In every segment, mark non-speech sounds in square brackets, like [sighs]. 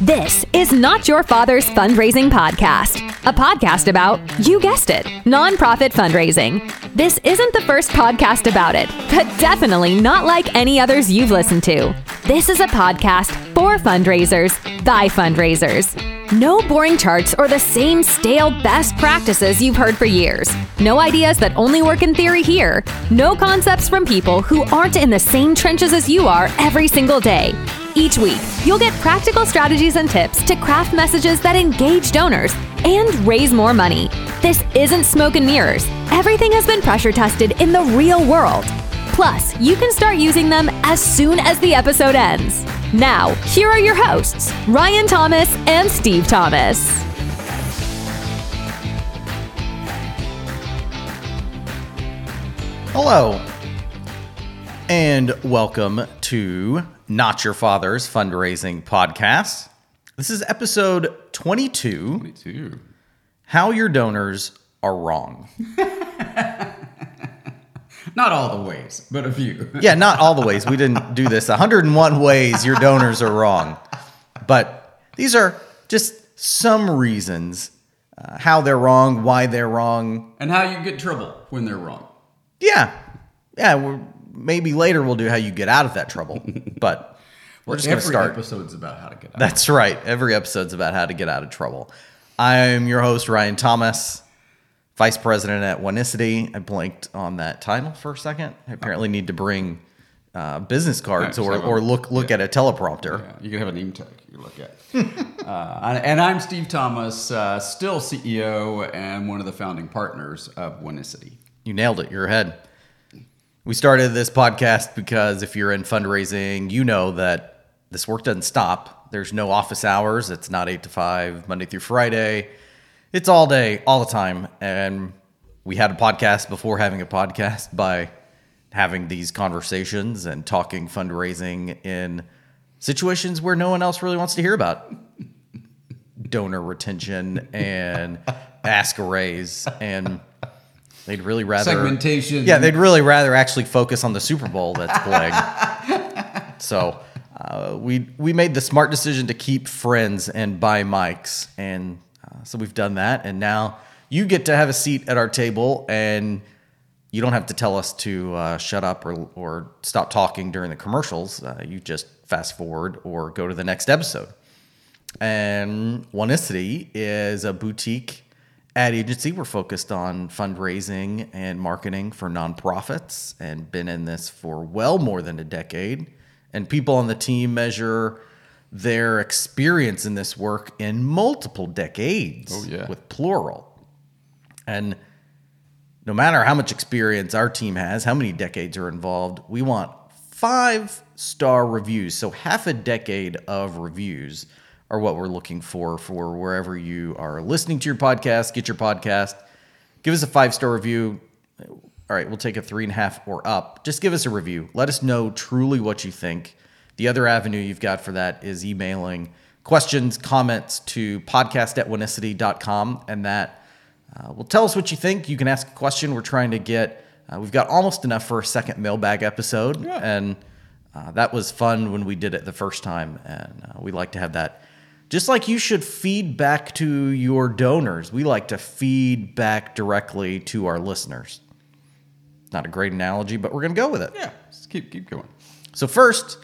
This is Not Your Father's Fundraising Podcast, a podcast about, you guessed it, nonprofit fundraising. This isn't the first podcast about it, but definitely not like any others you've listened to. This is a podcast for fundraisers by fundraisers. No boring charts or the same stale best practices you've heard for years. No ideas that only work in theory here. No concepts from people who aren't in the same trenches as you are every single day. Each week, you'll get practical strategies and tips to craft messages that engage donors and raise more money. This isn't smoke and mirrors. Everything has been pressure tested in the real world. Plus, you can start using them as soon as the episode ends. Now, here are your hosts, Ryan Thomas and Steve Thomas. Hello, and welcome to Not Your Father's Fundraising Podcast. This is episode 22 22. How Your Donors Are Wrong. [laughs] Not all the ways, but a few. [laughs] Yeah, not all the ways. We didn't do this 101 ways your donors are wrong. But these are just some reasons uh, how they're wrong, why they're wrong. And how you get trouble when they're wrong. Yeah. Yeah, we're, maybe later we'll do how you get out of that trouble. [laughs] But we're just going to Every start. episode's about how to get out. That's right. Every episode's about how to get out of trouble. I'm your host, Ryan Thomas, Vice President at Oneicity. I blanked on that title for a second. I apparently need to bring uh, business cards or, or look look at a teleprompter. Yeah, you can have a name tag you look at. [laughs] uh, and I'm Steve Thomas, uh, still CEO and one of the founding partners of Oneicity. You nailed it. You're ahead. We started this podcast because if you're in fundraising, you know that this work doesn't stop. There's no office hours. It's not eight to five, Monday through Friday. It's all day, all the time. And we had a podcast before having a podcast by having these conversations and talking fundraising in situations where no one else really wants to hear about donor retention and [laughs] ask a raise and they'd really rather Segmentation. yeah they'd really rather actually focus on the super bowl that's playing. [laughs] So uh, we we made the smart decision to keep friends and buy mics. And uh, so we've done that. And now you get to have a seat at our table and you don't have to tell us to uh, shut up or, or stop talking during the commercials. Uh, you just fast forward or go to the next episode. And Oneicity is a boutique ad agency. We're focused on fundraising and marketing for nonprofits and been in this for well more than a decade. And people on the team measure their experience in this work in multiple decades Oh, yeah. with plural. And no matter how much experience our team has, how many decades are involved, we want five star reviews. So half a decade of reviews are what we're looking for for wherever you are listening to your podcast. Get your podcast. Give us a five star review. All right, we'll take a three and a half or up. Just give us a review. Let us know truly what you think. The other avenue you've got for that is emailing questions, comments to podcast at oneicity.com, and that uh, well, tell us what you think. You can ask a question. We're trying to get. Uh, we've got almost enough for a second mailbag episode, and uh, that was fun when we did it the first time, and uh, we like to have that. Just like you should feed back to your donors, we like to feed back directly to our listeners. Not a great analogy, but we're going to go with it. Yeah, just keep, keep going. So first,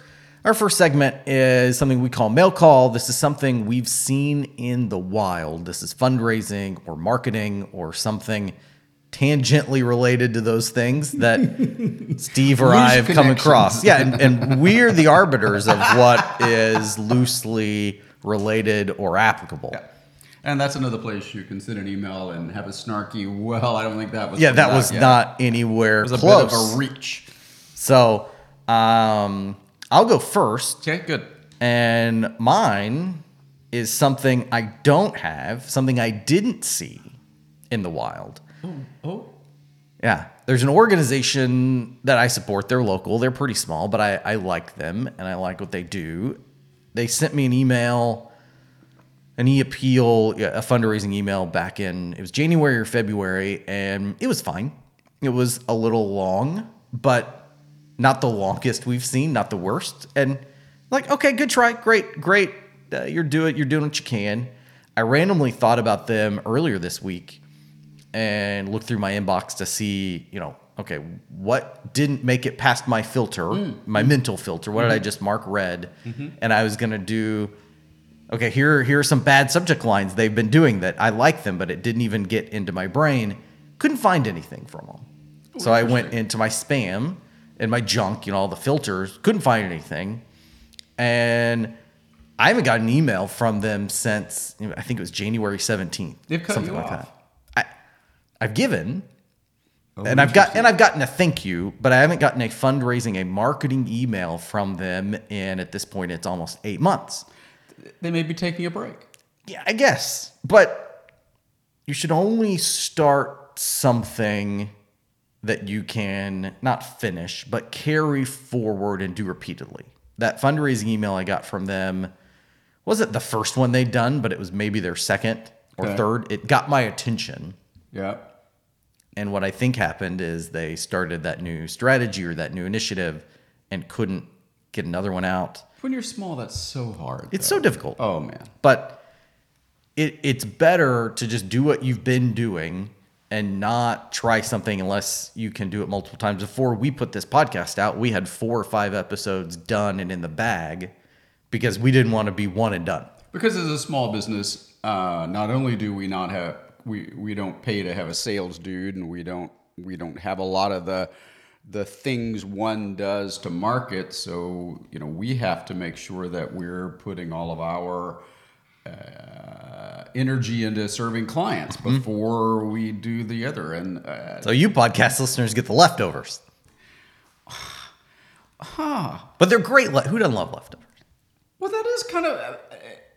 our first segment is something we call mail call. This is something we've seen in the wild. This is fundraising or marketing or something tangentially related to those things that [laughs] Steve or Loose I have come across. Yeah, and, and we're the [laughs] arbiters of what is loosely related or applicable. Yeah. And that's another place you can send an email and have a snarky, well, I don't think that was. Yeah, that was yet." not anywhere It was a close. bit of a reach. so um, I'll go first. Okay, good. And mine is something I don't have, something I didn't see in the wild. Oh, Yeah. There's an organization that I support. They're local. They're pretty small, but I, I like them and I like what they do. They sent me an email, an e appeal, a fundraising email back in, it was January or February, and it was fine. It was a little long, but not the longest we've seen, not the worst. And like, okay, good try. Great, great. uh, you're doing you're doing what you can. I randomly thought about them earlier this week and looked through my inbox to see, you know, okay, what didn't make it past my filter, mm. my mm-hmm. mental filter? What did I mm-hmm. just mark red? Mm-hmm. And I was gonna do okay, here here are some bad subject lines they've been doing that I like them, but it didn't even get into my brain. Couldn't find anything from them. So I went into my spam and my junk, you know, all the filters, couldn't find anything. And I haven't got an email from them since I think it was January 17th. They've cut something you like off. that. I I've given Oh, and I've got and I've gotten a thank you, but I haven't gotten a fundraising, a marketing email from them in at this point it's almost eight months. They may be taking a break. Yeah, I guess. But you should only start something that you can not finish, but carry forward and do repeatedly. That fundraising email I got from them wasn't the first one they'd done, but it was maybe their second or Okay. third. It got my attention. Yeah. And what I think happened is they started that new strategy or that new initiative and couldn't get another one out. When you're small, that's so hard. It's though. so difficult. Oh man. but it, it's better to just do what you've been doing and not try something unless you can do it multiple times. Before we put this podcast out, we had four or five episodes done and in the bag because we didn't want to be one and done. Because as a small business, uh, not only do we not have we we don't pay to have a sales dude, and we don't we don't have a lot of the the things one does to market. So you know we have to make sure that we're putting all of our uh, energy into serving clients before we do the other. And uh, So you podcast listeners get the leftovers. [sighs] But they're great. Le- Who doesn't love leftovers? well, that is kind of. Uh,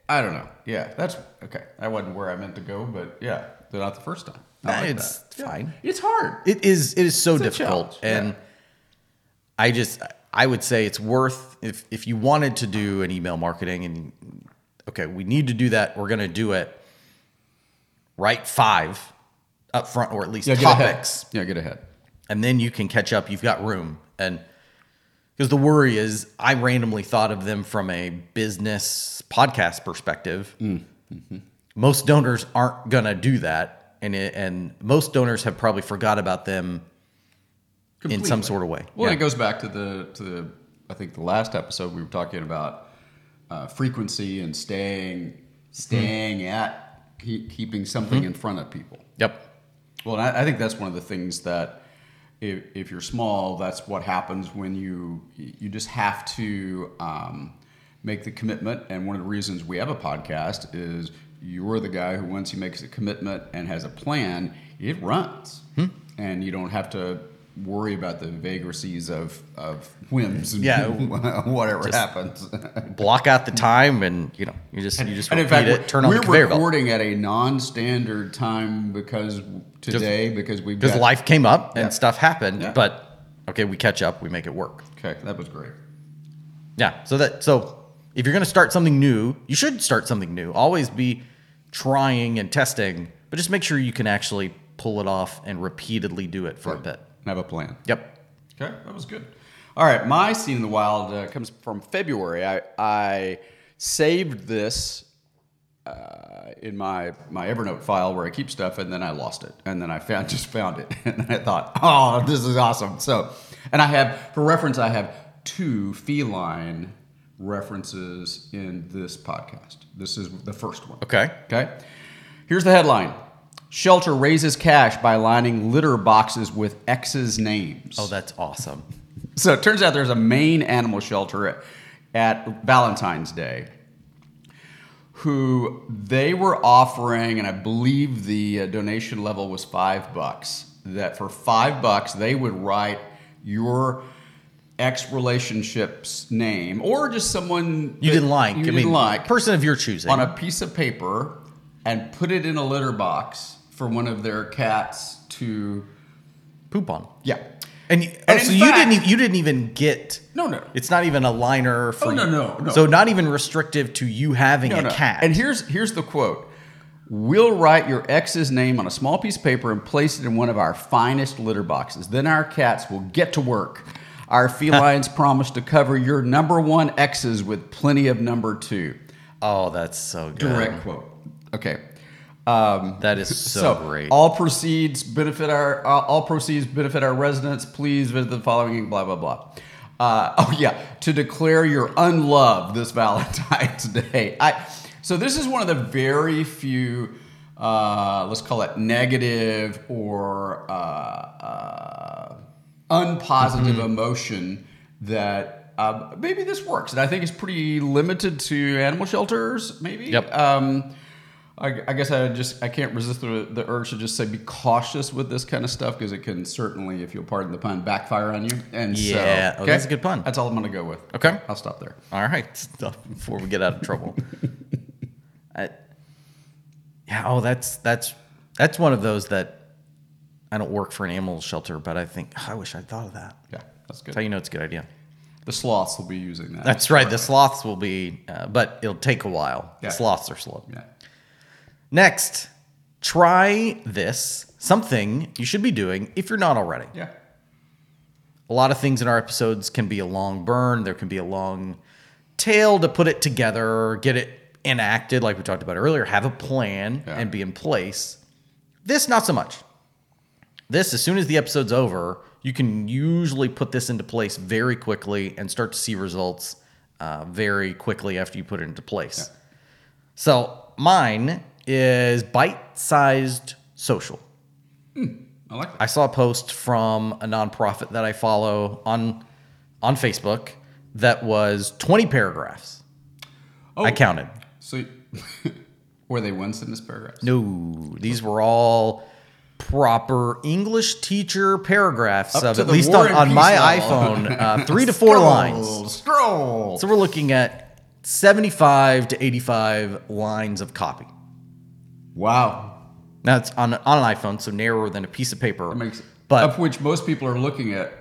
I don't know. Yeah, that's okay. That wasn't where I meant to go, but yeah, they're not the first time. Nah, like it's that. Yeah. fine. It's hard. It is it is so It's difficult, challenge, yeah. and I just I would say it's worth if if you wanted to do an email marketing and okay, we need to do that. We're going to do it. Write five up front, or at least Yeah, topics, ahead. Yeah, get ahead. and then you can catch up. You've got room, and because the worry is, I randomly thought of them from a business podcast perspective. Mm, Most donors aren't gonna do that, and it, and most donors have probably forgot about them in some sort of way. Well, Yeah. it goes back to the to the I think the last episode we were talking about uh, frequency and staying staying at keep, keeping something in front of people. Yep. Well, I, I think that's one of the things that if, if you're small, that's what happens when you you just have to um, make the commitment. And one of the reasons we have a podcast is you're the guy who once he makes a commitment and has a plan, it runs, hmm. and you don't have to worry about the vagaries of of whims and Yeah. [laughs] whatever happens. Block out the time, and you know you just you just And in fact, it. Turn on we're the conveyor belt recording at a non-standard time because today because we've because life came up and Yeah. stuff happened. Yeah. But okay, we catch up. We make it work. Okay, that was great. Yeah. So that so if you're going to start something new, you should start something new. Always be trying and testing, but just make sure you can actually pull it off and repeatedly do it for a bit. Have a plan. Yep. Okay, that was good. All right, my scene in the wild uh, comes from February. I, I saved this uh, in my my Evernote file where I keep stuff, and then I lost it, and then I found [laughs] just found it, and then I thought, oh, this is awesome. So, and I have for reference, I have two feline references in this podcast. This is the first one. Okay. Okay. Here's the headline Shelter raises cash by lining litter boxes with X's names. Oh, that's awesome. So it turns out there's a main animal shelter at, at Valentine's Day who they were offering, and I believe the uh, donation level was five bucks. That for five bucks, they would write your ex relationship's name or just someone You didn't like. You I didn't mean, like person of your choosing. on a piece of paper and put it in a litter box for one of their cats to. poop on. Yeah. And, you- And oh, so in you didn't even, you didn't even get No, no. It's not even a liner oh, for Oh, no, no, no. So not even restrictive to you having No, a no. cat. And here's here's the quote. We'll write your ex's name on a small piece of paper and place it in one of our finest litter boxes. Then our cats will get to work. Our [laughs] felines promise to cover your number one exes with plenty of number two. Oh, that's so good. Direct quote. Okay. Um, That is so, great. All proceeds benefit our uh, all proceeds benefit our residents. Please visit the following. Blah blah blah. Uh, [laughs] oh yeah, to declare your unlove this [laughs] Valentine's Day. I so this is one of the very few. Uh, let's call it negative or uh, uh, unpositive Mm-hmm. emotion that uh, maybe this works, and I think it's pretty limited to animal shelters. Maybe. Yep. Um, I, I guess I just I can't resist the, the urge to just say be cautious with this kind of stuff because it can certainly, if you'll pardon the pun, backfire on you. And Yeah. so, Oh, that's a good pun. That's all I'm going to go with. Okay. I'll stop there. All right, stop before we get out of trouble. [laughs] I, yeah. Oh, that's that's that's one of those that I don't work for an animal shelter, but I think I wish I'd thought of that. Yeah, that's good. That's how you know it's a good idea. The sloths will be using that. That's right. The sloths will be, uh, but it'll take a while. Yeah. The sloths are slow. Yeah. Next, try this something you should be doing if you're not already. Yeah. A lot of things in our episodes can be a long burn. There can be a long tail to put it together, get it enacted, like we talked about earlier, have a plan Yeah. and be in place. This, not so much. This, as soon as the episode's over, you can usually put this into place very quickly and start to see results uh, very quickly after you put it into place. So, mine is bite sized social. I like that. I saw a post from a nonprofit that I follow on on Facebook that was 20 paragraphs. Oh, I counted. So, [laughs] were they one sentence paragraphs? No, these were all proper English teacher paragraphs Up of at least on, on my iPhone, uh, [laughs] three to four lines. Scroll, Scroll. So we're looking at 75 to 85 lines of copy. wow. Now it's on on an iPhone, so narrower than a piece of paper. That makes but of which most people are looking at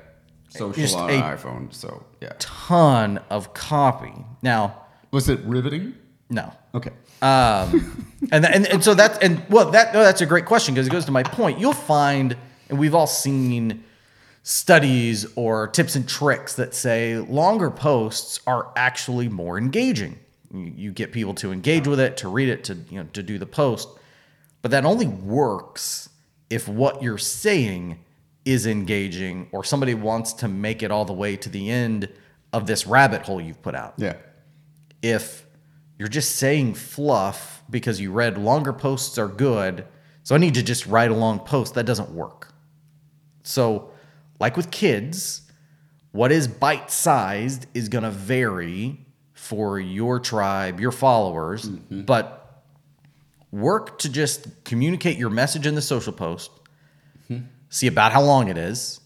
social on an iPhone. So yeah. ton of copy. Now, Was it riveting? No. Okay. Um, and, and and so that's and well that no, that's a great question because it goes to my point. You'll find, and we've all seen studies or tips and tricks that say longer posts are actually more engaging. You, you get people to engage with it, to read it, to you know to do the post, but that only works if what you're saying is engaging or somebody wants to make it all the way to the end of this rabbit hole you've put out Yeah. if you're just saying fluff because you read longer posts are good, so I need to just write a long post, that doesn't work. So, like with kids, what is bite sized is going to vary for your tribe, your followers, mm-hmm. but work to just communicate your message in the social post. Mm-hmm. See about how long it is.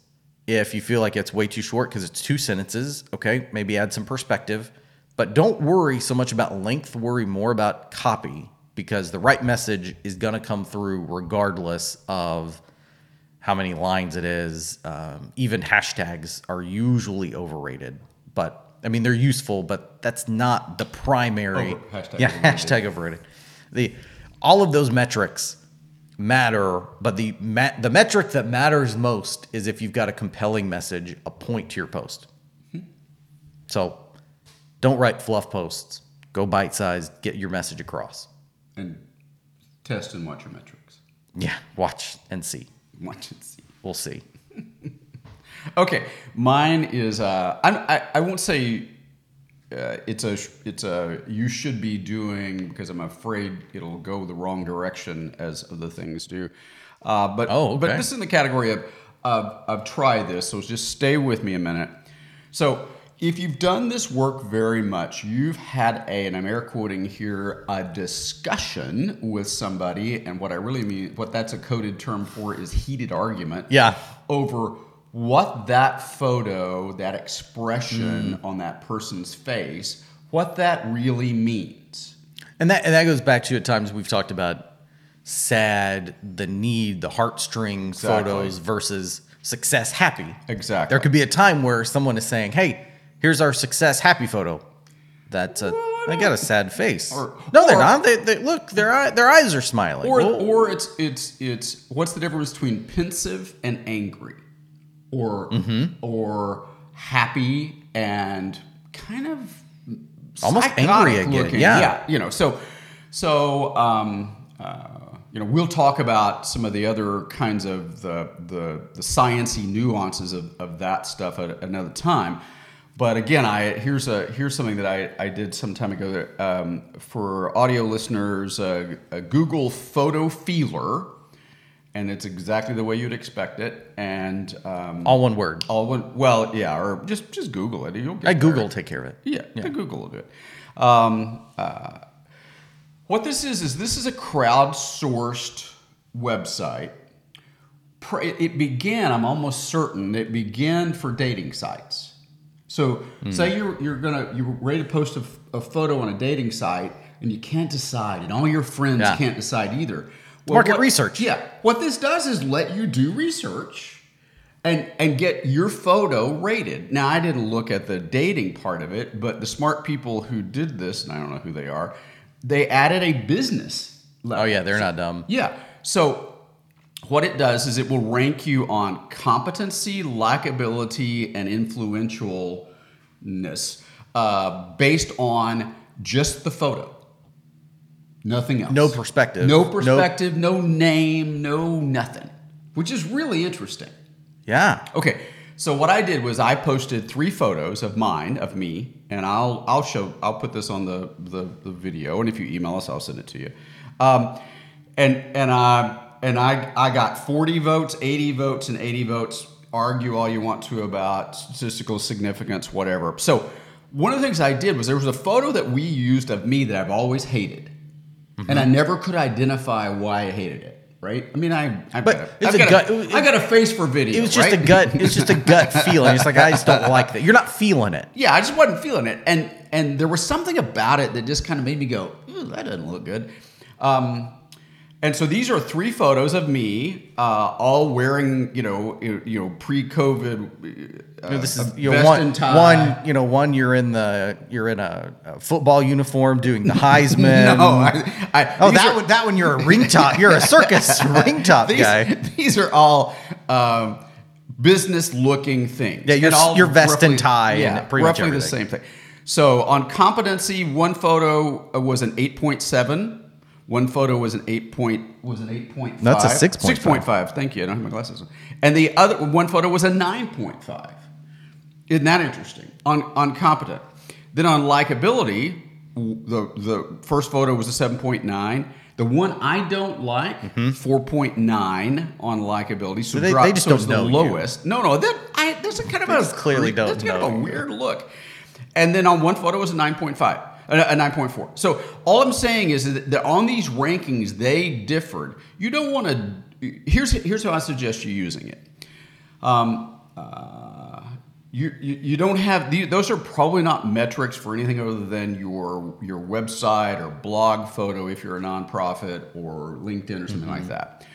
If you feel like it's way too short because it's two sentences, okay, maybe add some perspective. But don't worry so much about length, worry more about copy because the right message is going to come through regardless of how many lines it is. Um, even hashtags are usually overrated, but I mean, they're useful, but that's not the primary. Over- hashtag yeah, overrated. hashtag overrated. The all of those metrics matter, but the ma- the metric that matters most is if you've got a compelling message, a point to your post. So, don't write fluff posts. Go bite sized. Get your message across. And test and watch your metrics. Yeah, watch and see. Watch and see. We'll see. [laughs] Okay, mine is. Uh, I'm, I I won't say uh, it's a it's a you should be doing because I'm afraid it'll go the wrong direction as other things do. Uh, but Oh, but this is in the category of of of try this. So just stay with me a minute. So if you've done this work very much, you've had a, and I'm air quoting here, a discussion with somebody, and what I really mean, what that's a coded term for is heated argument Yeah. over what that photo, that expression Mm. on that person's face, what that really means. And that and that goes back to at times we've talked about sad, the need, the heartstring Exactly. photos versus success happy. Exactly. There could be a time where someone is saying, "Hey, here's our success happy photo." That's a they got a sad face. Or- no, they're or- not. They, they look their eye, their eyes are smiling. Or, or it's it's it's what's the difference between pensive and angry, or Mm-hmm. or happy and kind of Almost angry again, yeah. yeah, you know. So, so um, uh, you know, we'll talk about some of the other kinds of the the, the sciency nuances of, of that stuff at another time. But again, I here's a here's something that I, I did some time ago that, um, for audio listeners. Uh, a Google Photo Feeler, and it's exactly the way you'd expect it. And um, All one word. all one, well, yeah, or just just Google it. You'll get I. Google take care of it. Yeah, yeah. Google will do it. Um, uh, what this is is this is a crowdsourced website. It began, I'm almost certain, it began for dating sites. So, Hmm. say you're you're gonna you're ready to post a photo on a dating site, and you can't decide, and all your friends Yeah. can't decide either. market what- research. Yeah, what this does is let you do research and and get your photo rated. Now, I didn't look at the dating part of it, but the smart people who did this, and I don't know who they are, they added a business. level. Oh yeah, they're not dumb. Yeah. So what it does is it will rank you on competency, likability, and influentialness uh, based on just the photo. Nothing else. No perspective. No No- perspective, no name, no nothing. Which is really interesting. Yeah. Okay, so what I did was I posted three photos of mine, of me, and I'll I'll show I'll put this on the the, the video, and if you email us, I'll send it to you. Um, and and I and I I got forty votes, eighty votes, and eighty votes. Argue all you want to about statistical significance, whatever. So one of the things I did was there was a photo that we used of me that I've always hated, and I never could identify why I hated it. Right? I mean, I I've But got a, it's I've a got gut- I got a face for video. It was just right? a gut. It's just a [laughs] gut feeling. It's like I just don't like that. You're not feeling it. yeah, I just wasn't feeling it, and and there was something about it that just kind of made me go, Ooh, that doesn't look good. Um, and so these are three photos of me, uh, all wearing, you know, you, you know, pre-COVID. Uh, You know, this is you know, one, one. You know, one. You're in the you're in a, a football uniform doing the Heisman. [laughs] No, I, I, oh, that are- one. That one. You're a ring top. You're a [laughs] circus ring top these, guy. These are all um, business-looking things. Yeah, your- And all your vest and roughly- tie and Yeah, pretty much roughly the same thing. So on competency, one photo was an eight point seven. One photo was an eight point was an eight point five. That's a 6.5. Six point five. Thank you. I don't have my glasses on. And the other one photo was a nine point five. Isn't that interesting? On on competent. Then on likability, the the first photo was a seven point nine. The one I don't like, point four point nine on likability. So Mm-hmm. they- drop, they just so don't the know you. lowest. No, no, that I that's a kind of a just clearly don't that's kind know of a you. weird look. And then on one photo was a nine point five, a, a nine point four. So all I'm saying is that, on these rankings they differed. You don't want to. Here's here's how I suggest you using it. Um, uh, you, you, you don't have the, those are probably not metrics for anything other than your your website or blog photo if you're a nonprofit or LinkedIn or something like that.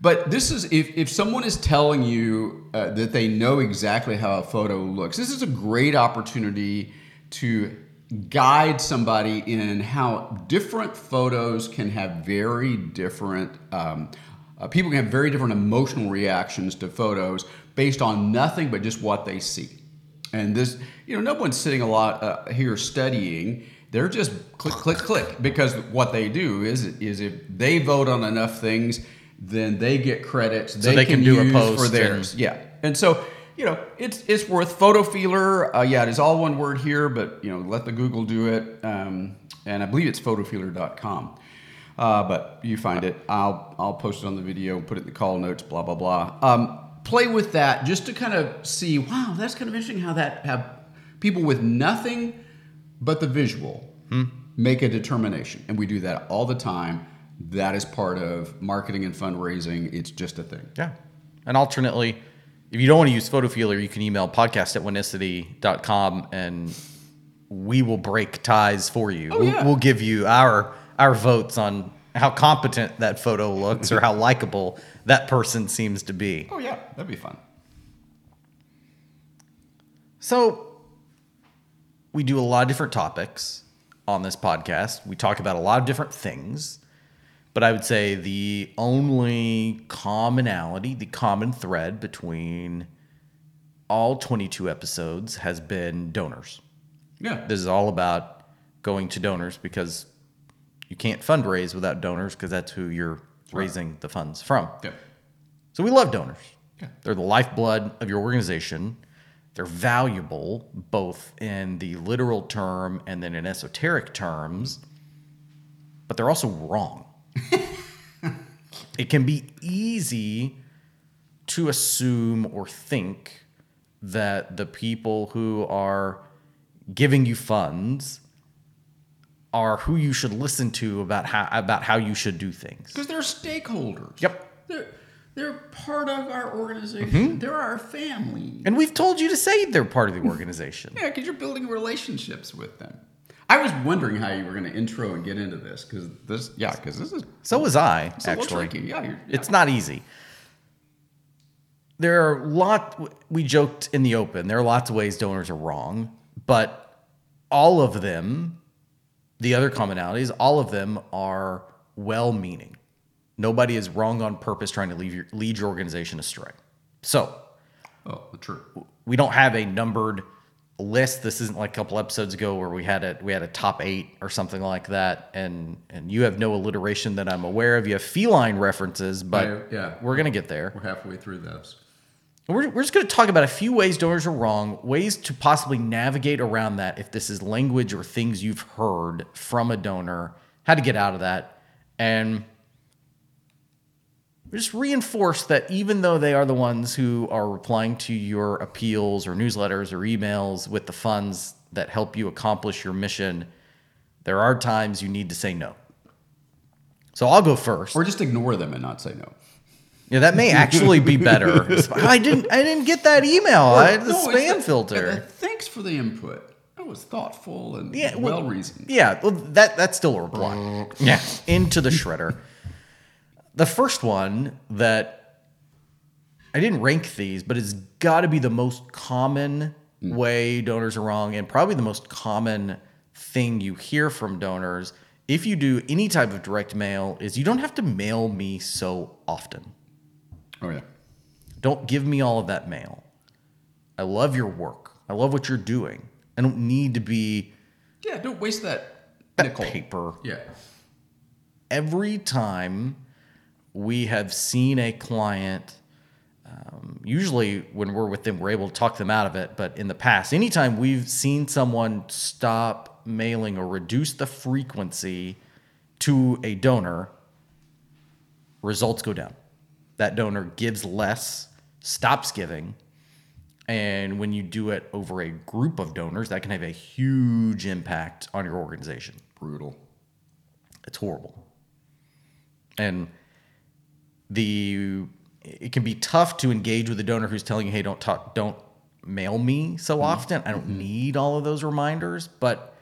But this is if, if someone is telling you uh, that they know exactly how a photo looks, this is a great opportunity to guide somebody in how different photos can have very different um, uh, people can have very different emotional reactions to photos based on nothing but just what they see. And this, you know, no one's sitting a lot uh, here studying. They're just click, click, click because what they do is is if they vote on enough things, then they get credits. They, they can do a post for and- theirs. Yeah, and so you know, it's it's worth photo feeler. Uh, yeah, it is all one word here, but you know, let the Google do it. Um, and I believe it's photofeeler.com. Uh, but you find it. I'll I'll post it on the video, put it in the call notes, blah blah blah. Um, play with that just to kind of see. Wow, that's kind of interesting how that have people with nothing but the visual make a determination, and we do that all the time. That is part of marketing and fundraising. It's just a thing. Yeah. And alternately, if you don't want to use PhotoFeeler, you can email podcast at oneicity.com and we will break ties for you. Oh, we'll, yeah. we'll give you our our votes on how competent that photo looks or how [laughs] likable that person seems to be. Oh yeah, that'd be fun. So we do a lot of different topics on this podcast. We talk about a lot of different things. But I would say the only commonality, the common thread between all 22 episodes has been donors. Yeah. This is all about going to donors because you can't fundraise without donors because that's who you're raising the funds from. Okay. So we love donors. Okay. They're the lifeblood of your organization. They're valuable both in the literal term and then in esoteric terms, but they're also wrong. [laughs] it can be easy to assume or think that the people who are giving you funds are who you should listen to about how about how you should do things. Because they're stakeholders. Yep. They're they're part of our organization. Mm-hmm. They're our family. And we've told you to say they're part of the [laughs] organization. Yeah, because you're building relationships with them. I was wondering how you were going to intro and get into this because this, yeah, because this is So was I, actually. Yeah, yeah. It's not easy. There are a lot, we joked in the open, there are lots of ways donors are wrong, but all of them, the other commonalities, all of them are well meaning. Nobody is wrong on purpose trying to lead your, lead your organization astray. So, oh, true. we don't have a numbered list. This isn't like a couple episodes ago where we had a we had a top eight or something like that. And and you have no alliteration that I'm aware of. You have feline references, but Yeah, yeah. we're gonna get there. We're halfway through those. We're, we're just going to talk about a few ways donors are wrong, ways to possibly navigate around that if this is language or things you've heard from a donor, how to get out of that. And just reinforce that even though they are the ones who are replying to your appeals or newsletters or emails with the funds that help you accomplish your mission, there are times you need to say no. So I'll go first. Or just ignore them and not say no. Yeah, that may actually be better. [laughs] I didn't. I didn't get that email. I had the No, spam the- filter. uh, Thanks for the input. That was thoughtful and Yeah, well- well reasoned. Yeah, well, that that's still a reply. yeah, [laughs] into the shredder. The first one that I didn't rank these, but it's got to be the most common hmm. way donors are wrong, and probably the most common thing you hear from donors if you do any type of direct mail is you don't have to mail me so often. Oh yeah. Don't give me all of that mail. I love your work. I love what you're doing. I don't need to be Yeah. Don't waste that, that nickel. paper. Yeah. Every time we have seen a client, um, usually when we're with them, we're able to talk them out of it. But in the past, anytime we've seen someone stop mailing or reduce the frequency to a donor, results go down. That donor gives less, stops giving. And when you do it over a group of donors, that can have a huge impact on your organization. Brutal. It's horrible. And the it can be tough to engage with a donor who's telling you, "Hey, don't talk, don't mail me so mm-hmm. often. I don't mm-hmm. need all of those reminders." But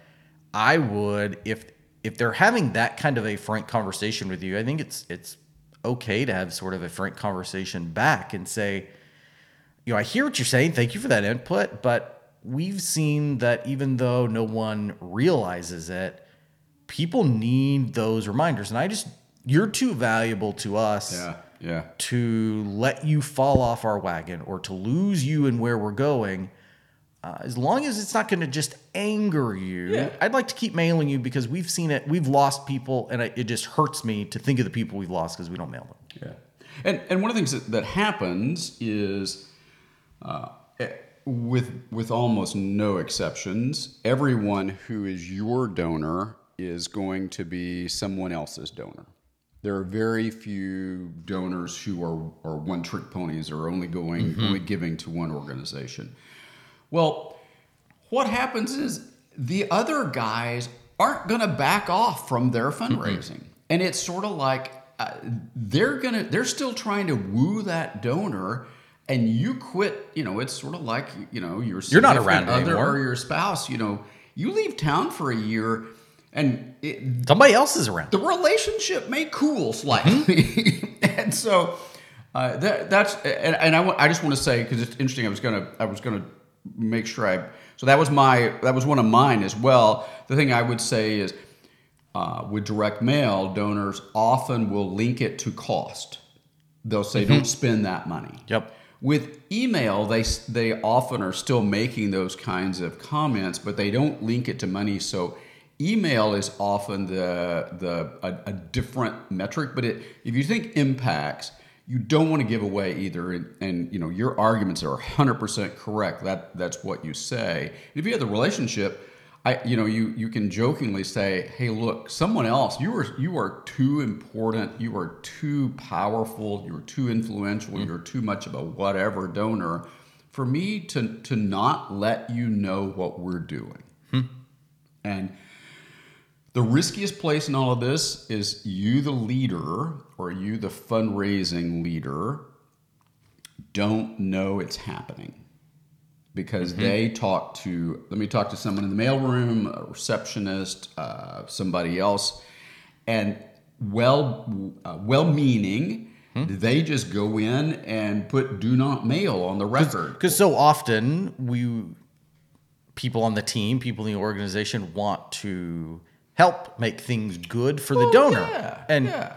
I would if if they're having that kind of a frank conversation with you, I think it's it's okay to have sort of a frank conversation back and say, you know, I hear what you're saying. Thank you for that input, but we've seen that even though no one realizes it, people need those reminders. And I just, you're too valuable to us Yeah. Yeah. to let you fall off our wagon or to lose you in where we're going. Uh, as long as it's not going to just anger you, Yeah. I'd like to keep mailing you because we've seen it. We've lost people, and it it just hurts me to think of the people we've lost because we don't mail them. Yeah. And and one of the things that, that happens is uh, eh, with with almost no exceptions, everyone who is your donor is going to be someone else's donor. There are very few donors who are, are one trick ponies or only going only giving to one organization. Well, what happens is the other guys aren't going to back off from their fundraising. And it's sort of like uh, they're going to they're still trying to woo that donor and you quit, you know, it's sort of like, you know, your You're not around other anymore. or your spouse, you know, you leave town for a year and it, Somebody else is around. the relationship may cool slightly, [laughs] and so uh, that that's and, and I, just want to say because it's interesting. I was gonna I was gonna make sure I so that was my that was one of mine as well. The thing I would say is uh, with direct mail, donors often will link it to cost. They'll say, "Don't spend that money." Yep. With email, they they often are still making those kinds of comments, but they don't link it to money. So email is often the the a, a different metric, but it, if you think impacts, you don't want to give away either. And, and you know your arguments are 100% correct. That that's what you say. If you have the relationship, I you know you you can jokingly say, hey, look, someone else, you are you are too important, you are too powerful, you are too influential, mm. you're too much of a whatever donor for me to to not let you know what we're doing. Hmm. And the riskiest place in all of this is you, the leader, or you, the fundraising leader, don't know it's happening. Because they talk to, let me talk to someone in the mailroom, a receptionist, uh, somebody else, and well, uh, well-meaning, they just go in and put "do not mail" on the record. Because so often we, people on the team, people in the organization want to help make things good for the donor. yeah, and yeah.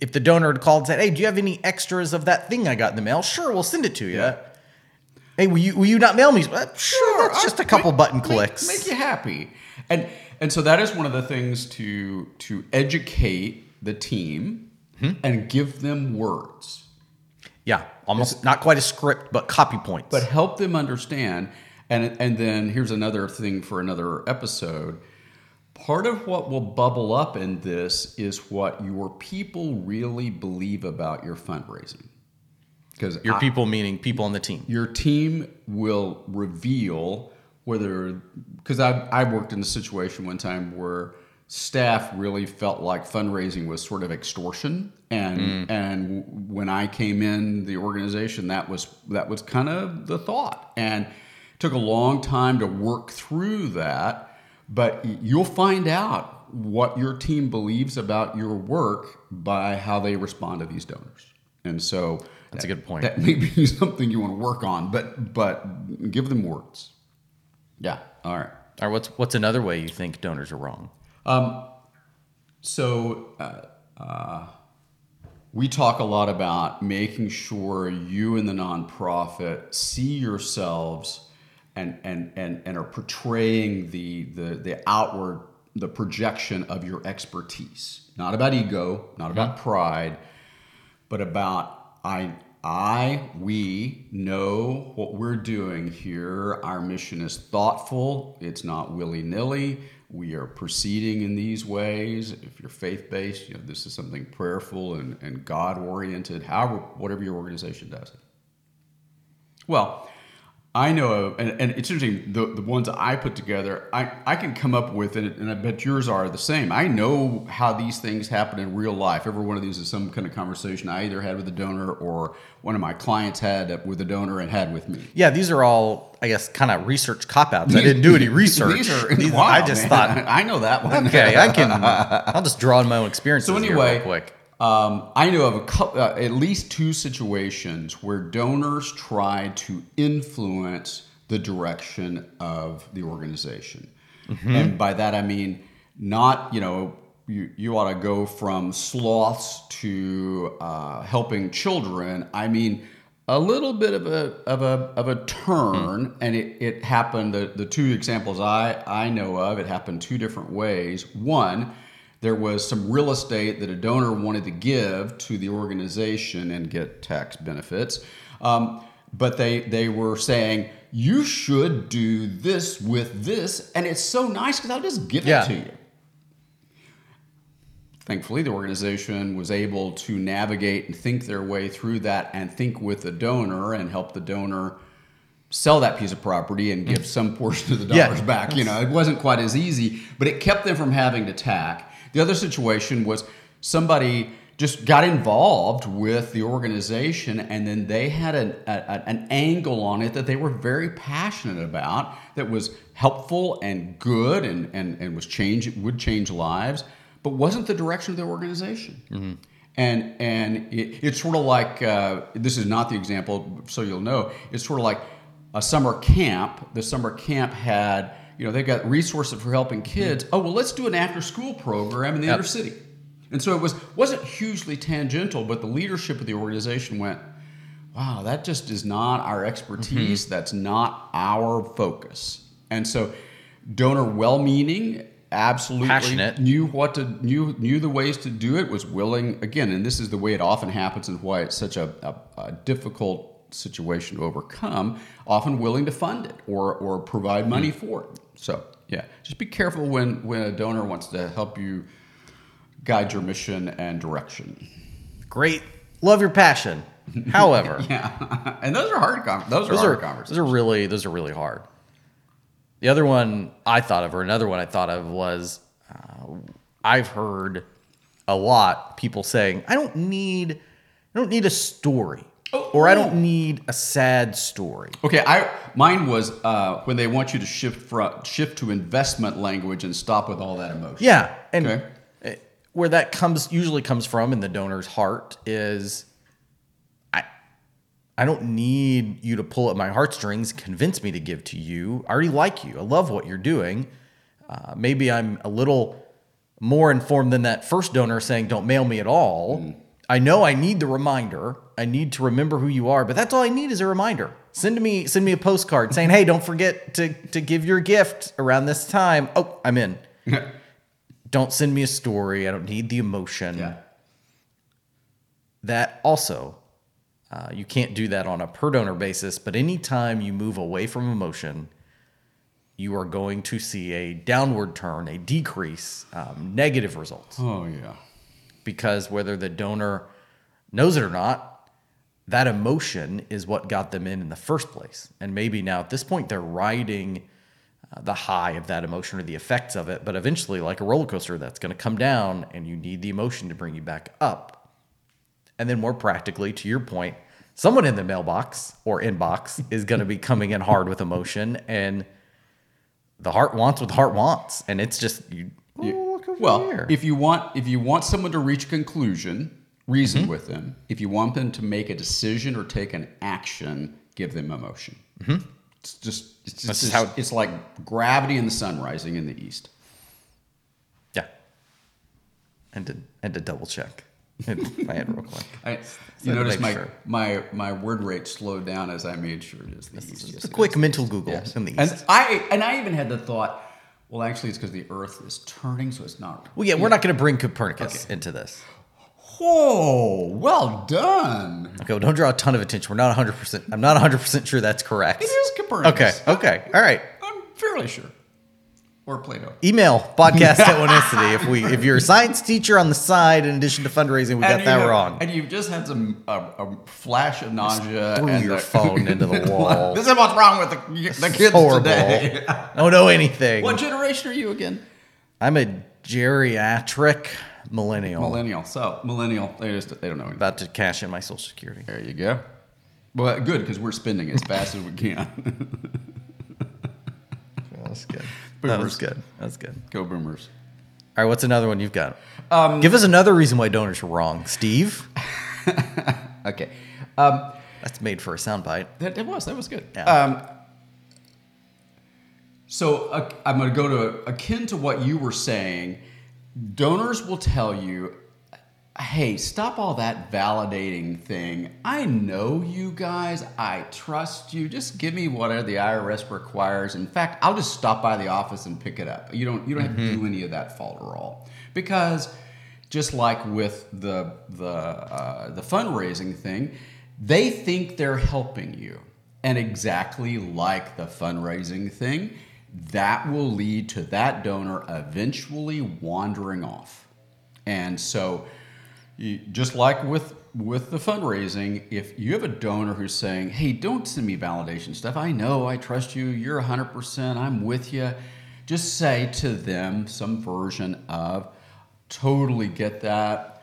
if the donor had called and said, "Hey, do you have any extras of that thing I got in the mail?" Sure, we'll send it to you. Hey, will you will you not mail me? Uh, Sure, that's just a couple Make- button clicks. Make, you happy, and and so that is one of the things to to educate the team Hmm? and give them words, yeah, almost not quite a script, but copy points. but help them understand. And and then here's another thing for another episode. Part of what will bubble up in this is what your people really believe about your fundraising. Because your people meaning people on the team. your team will reveal whether because I, I worked in a situation one time where staff really felt like fundraising was sort of extortion and mm. and when I came in the organization that was that was kind of the thought and it took a long time to work through that but you'll find out what your team believes about your work by how they respond to these donors and so That's a good point. that may be [laughs] something you want to work on, but but give them words. Yeah. All right. All right. what's what's another way you think donors are wrong? Um, so uh, uh, we talk a lot about making sure you and the nonprofit see yourselves and and and, and are portraying the the the outward the projection of your expertise. Not about ego, not about pride, but about I I we know what we're doing here. Our mission is thoughtful. It's not willy-nilly. We are proceeding in these ways. If you're faith-based, you know, this is something prayerful and, and God-oriented, however, whatever your organization does. Well, I know, of, and, and it's interesting, the, the ones I put together, I, I can come up with, and, and I bet yours are the same. I know how these things happen in real life. Every one of these is some kind of conversation I either had with a donor or one of my clients had with a donor and had with me. Yeah, these are all, I guess, kind of research cop outs. I didn't do any research. [laughs] These are, These- wow, I just man. thought, [laughs] I know that one. okay, I can. [laughs] I'll just draw on my own experience. So anyway, real quick. Um, I know of a couple, uh, at least two situations where donors tried to influence the direction of the organization, and by that I mean not you know you you ought to go from sloths to uh, helping children. I mean. A little bit of a of a of a turn, and it, it happened. The, the two examples I I know of, it happened two different ways. One, there was some real estate that a donor wanted to give to the organization and get tax benefits. Um, but they, they were saying, you should do this with this, and it's so nice because I'll just give Yeah. it to you. Thankfully, the organization was able to navigate and think their way through that and think with the donor and help the donor sell that piece of property and give some portion of the Yeah. dollars back. You know, it wasn't quite as easy, but it kept them from having to tack. The other situation was somebody just got involved with the organization and then they had an, a, an angle on it that they were very passionate about that was helpful and good and, and, and was change would change lives but wasn't the direction of the organization and and it, it's sort of like uh, this is not the example, so you'll know. It's sort of like a summer camp. The summer camp had you know they've got resources for helping kids. Oh well, let's do an after school program in the Yep. inner city. And so it was wasn't hugely tangential, but the leadership of the organization went, wow, that just is not our expertise. That's not our focus. And so, donor well meaning absolutely Passionate. knew what to knew knew the ways to do it. Was willing again, and this is the way it often happens, and why it's such a, a, a difficult situation to overcome. Often willing to fund it or or provide money Hmm. for it. So yeah, just be careful when when a donor wants to help you guide your mission and direction. Great. Love your passion. [laughs] However, Yeah, and those are hard. Con- those are those hard are conversations. those are really those are really hard. The other one I thought of, or another one I thought of, was uh, I've heard a lot people saying, "I don't need, I don't need a story, or I don't need a sad story." Okay, I mine was uh, when they want you to shift from shift to investment language and stop with all that emotion. Yeah, and Okay. uh, where that comes usually comes from in the donor's heart is I I don't need you to pull at my heartstrings, convince me to give to you. I already like you. I love what you're doing. Uh, maybe I'm a little more informed than that first donor saying, "Don't mail me at all." I know I need the reminder. I need to remember who you are, but that's all I need is a reminder. Send me send me a postcard saying, "Hey, don't forget to to give your gift around this time." Oh, I'm in [laughs] don't send me a story. I don't need the emotion. Yeah. That also, uh, you can't do that on a per donor basis, but anytime you move away from emotion, you are going to see a downward turn, a decrease, um, negative results. Oh yeah. Because whether the donor knows it or not, that emotion is what got them in in the first place. And maybe now at this point, they're riding uh, the high of that emotion or the effects of it. But eventually, like a roller coaster, that's going to come down and you need the emotion to bring you back up. And then, more practically, to your point, someone in the mailbox or inbox is going to be coming in hard with emotion. And the heart wants what the heart wants. And it's just, you, over Well, here. if you want if you want someone to reach a conclusion, reason Mm-hmm. with them. If you want them to make a decision or take an action, give them emotion. It's just it's just Mm-hmm. It's, how- it's like gravity and the sun rising in the east. Yeah. And to and to double check my head real quick. [laughs] I, So you notice my, sure. my my word rate slowed down as I made sure it is the east. It's a quick mental Google Yes. in the And. I and I even had the thought, well, actually, it's because the Earth is turning, so it's not. Well, yeah, we're not going to bring Copernicus into this. Oh, well done. Okay, well, don't draw a ton of attention. We're not 100%. I'm not 100% sure that's correct. It is Copernicus. Okay, okay. All right. I'm fairly sure. Or Plato. Email podcast [laughs] at Oneicity if we if you're a science teacher on the side in addition to fundraising, we got that have- wrong. And you've just had some a, a flash of nausea. Threw and your the- phone [laughs] into the wall. this is what's wrong with the, the kids Horrible. today. [laughs] Don't know anything. what generation are you again? I'm a geriatric millennial Millennial. So millennial. They just they don't know anything. about to cash in my social security. There you go. Well, good because we're spending as fast as we can. [laughs] That was good. That was Boomers. good. That was good. Go boomers. All right, what's another one you've got? Um, Give us another reason why donors are wrong, Steve. [laughs] Okay. Um, That's made for a soundbite. That, that was that was good. Yeah. Um, so uh, I'm going to go to akin to what you were saying. Donors will tell you, "Hey, stop all that validating thing. I know you guys. I trust you. Just give me whatever the IRS requires. In fact, I'll just stop by the office and pick it up. You don't you don't have to do any of that folder all because." just like with the the uh, the fundraising thing, they think they're helping you, and exactly like the fundraising thing, that will lead to that donor eventually wandering off. And so, you, just like with with the fundraising, if you have a donor who's saying, "Hey, don't send me validation stuff. I know, I trust you. You're 100%. I'm with you." Just say to them some version of, "Totally get that."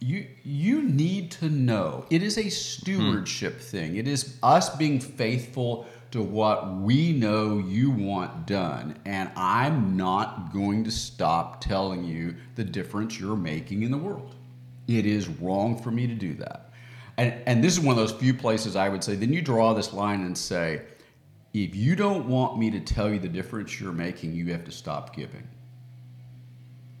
You you need to know. It is a hmm. stewardship thing. It is us being faithful to what we know you want done. And I'm not going to stop telling you the difference you're making in the world. It is wrong for me to do that. And, and this is one of those few places I would say, then you draw this line and say, if you don't want me to tell you the difference you're making, you have to stop giving.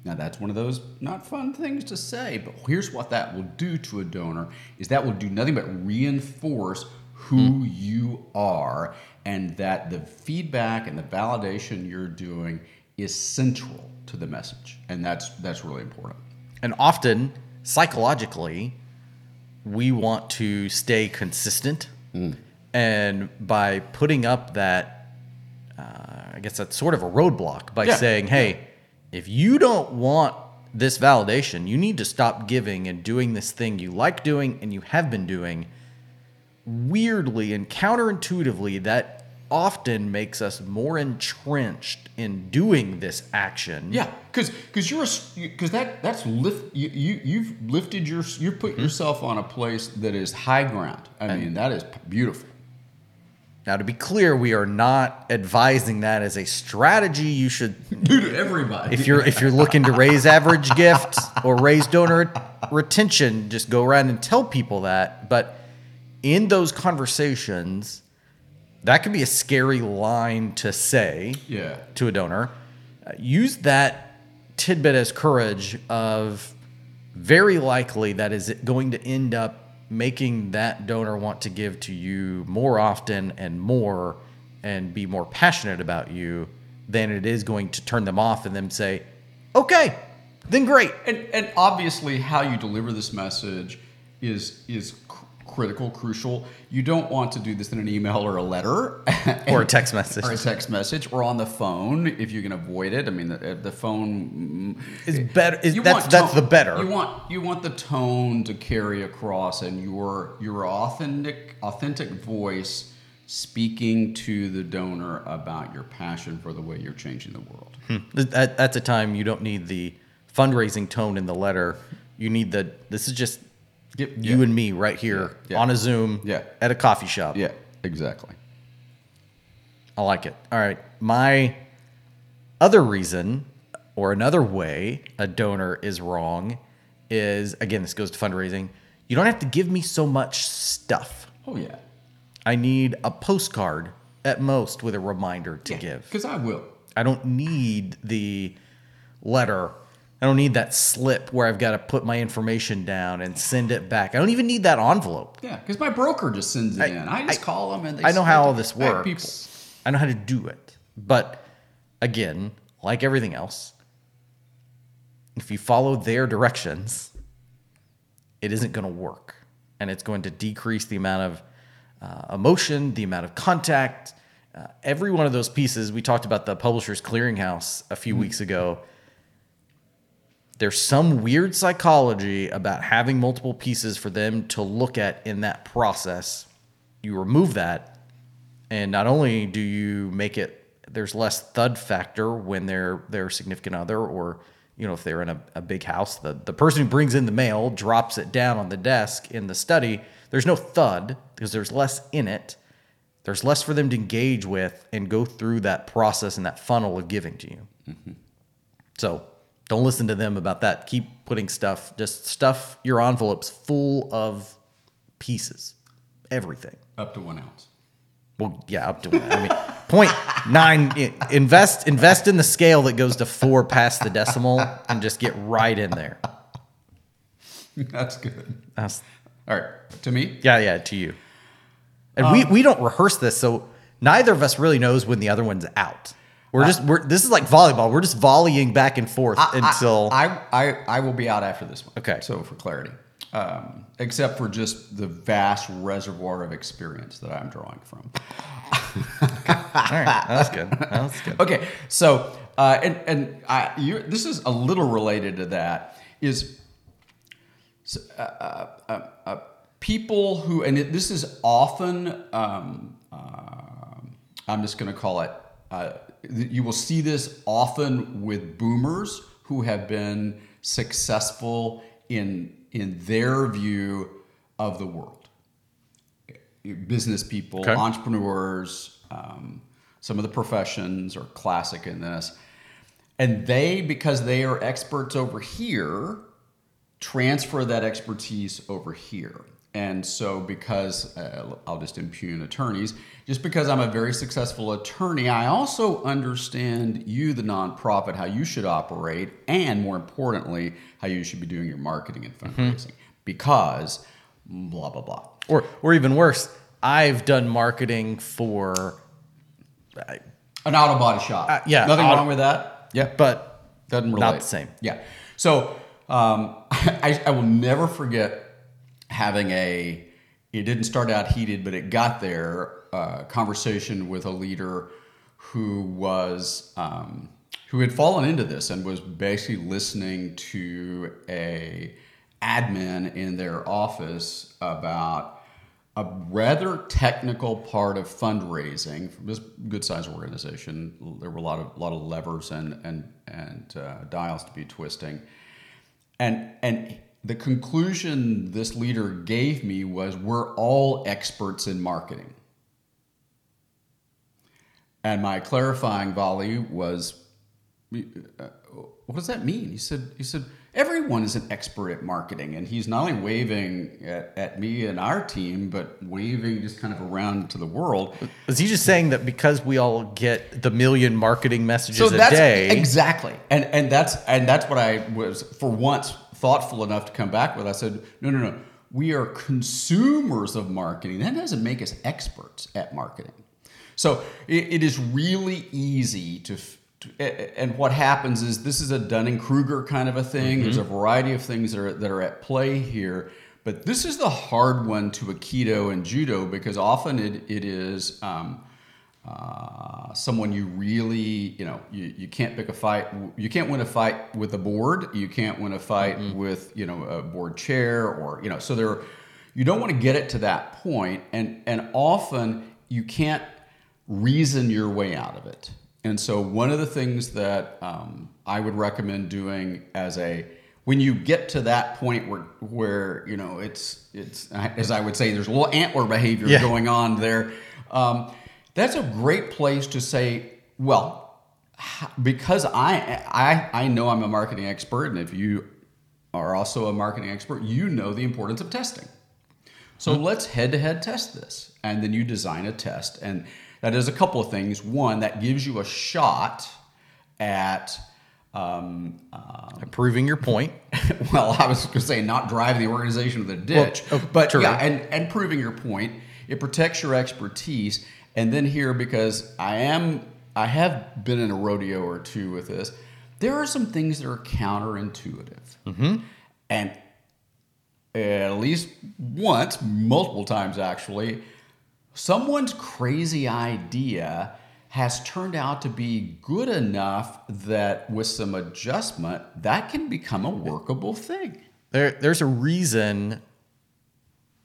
Now that's one of those not fun things to say, but here's what that will do to a donor is that will do nothing but reinforce who you are and that the feedback and the validation you're doing is central to the message, and that's that's really important. And often, psychologically, we want to stay consistent. And by putting up that, uh, I guess that's sort of a roadblock by Yeah. saying, hey, if you don't want this validation, you need to stop giving and doing this thing you like doing and you have been doing. Weirdly and counterintuitively, that often makes us more entrenched in doing this action. Yeah, because because you're because that that's lift you, you you've lifted your you put mm-hmm. yourself on a place that is high ground. I mean that is beautiful. Now, to be clear, we are not advising that as a strategy you should [laughs] Do to everybody. if you're if you're looking to raise average gifts or raise donor retention, just go around and tell people that. But in those conversations, that could be a scary line to say yeah, to a donor. Uh, use that tidbit as courage of very likely that is going to end up making that donor want to give to you more often and more and be more passionate about you than it is going to turn them off and them say, okay, then great. and and obviously how you deliver this message is is critical, crucial. You don't want to do this in an email or a letter Or a text message. [laughs] or a text message or on the phone if you can avoid it. I mean, the, the phone mm, Is better is that's want that's the better. You want you want the tone to carry across, and your your authentic authentic voice speaking to the donor about your passion for the way you're changing the world. At, that's a time you don't need the fundraising tone in the letter. You need the this is just Yep, you yeah. and me right here Yeah, yeah. on a Zoom Yeah. at a coffee shop. Yeah, exactly. I like it. All right. My other reason or another way a donor is wrong is again, this goes to fundraising. You don't have to give me so much stuff. Oh yeah, I need a postcard at most with a reminder to give. because I will. I don't need the letter. I don't need that slip where I've got to put my information down and send it back. I don't even need that envelope. Yeah, because my broker just sends it I- in. I just I- call them and they. I know how all this works. People. I know how to do it. But again, like everything else, if you follow their directions, it isn't going to work. And it's going to decrease the amount of uh, emotion, the amount of contact. Uh, every one of those pieces, we talked about the Publishers Clearinghouse a few weeks ago. There's some weird psychology about having multiple pieces for them to look at in that process. You remove that, and not only do you make it there's less thud factor when they're their significant other or you know if they're in a, a big house the, the person who brings in the mail drops it down on the desk in the study. There's no thud because there's less in it. There's less for them to engage with and go through that process and that funnel of giving to you. Mm-hmm. So don't listen to them about that keep putting stuff just stuff your envelopes full of pieces everything Up to one ounce. well, yeah, up to that. I mean, point nine. Invest invest in the scale that goes to four past the decimal, and just get right in there. That's good. That's, All right, to me. yeah, yeah. To you. And we um, we don't rehearse this, so neither of us really knows when the other one's out. We're just we're this is like volleyball. We're just volleying back and forth until I, I I will be out after this one. Okay. So for clarity, um, except for just the vast reservoir of experience that I'm drawing from. [laughs] all right. That's good. That's good. Okay. So uh, and and I, you, this is a little related to that is uh, uh, uh, uh, people who and it, this is often um, uh, I'm just going to call it. Uh, you will see this often with boomers who have been successful in in their view of the world. Business people, Okay. entrepreneurs, um, some of the professions are classic in this, and they because they are experts over here transfer that expertise over here. And so, because uh, I'll just impugn attorneys, just because I'm a very successful attorney, I also understand you, the nonprofit, how you should operate, and more importantly, how you should be doing your marketing and fundraising. Because blah, blah, blah. Or or even worse, I've done marketing for, An auto body shop. Uh, yeah, Nothing auto- wrong with that. Yeah. but Doesn't relate. Not the same. Yeah. So um, [laughs] I, I will never forget having a. It didn't start out heated, but it got there. Uh, conversation with a leader who was um, who had fallen into this and was basically listening to a admin in their office about a rather technical part of fundraising this good sized organization. There were a lot of lot of levers and and and uh, dials to be twisting, and and the conclusion this leader gave me was we're all experts in marketing. And my clarifying volley was, uh, what does that mean? He said, he said, everyone is an expert at marketing. And he's not only waving at, at me and our team, but waving just kind of around to the world. Is he just saying that because we all get the million marketing messages So a that's day? exactly, and and that's and that's what I was for once thoughtful enough to come back with. I said, no, no, no. We are consumers of marketing. That doesn't make us experts at marketing. So it, it is really easy to, to. And what happens is this is a Dunning Kruger kind of a thing. There's a variety of things that are that are at play here, but this is the hard one to Aikido and Judo because often it it is. Um, uh, someone you really, you know, you, you can't pick a fight. You can't win a fight with a board. You can't win a fight with, you know, a board chair or, you know, so there, you don't want to get it to that point, and and often you can't reason your way out of it. And so one of the things that um, I would recommend doing as a when you get to that point where where you know it's it's as I would say there's a little antler behavior Yeah. going on there. Um, that's a great place to say, well, because I, I I know I'm a marketing expert, and if you are also a marketing expert, you know the importance of testing. So let's head to head test this. And then you design a test. And that does a couple of things. One, that gives you a shot at, um, uh, Proving your point. [laughs] well, I was going to say not driving the organization to the ditch, Well, oh, but true. yeah, and, and proving your point. It protects your expertise. And then here, because I am, I have been in a rodeo or two with this, there are some things that are counterintuitive. Mm-hmm. And at least once, multiple times actually, someone's crazy idea has turned out to be good enough that with some adjustment, that can become a workable thing. There, there's a reason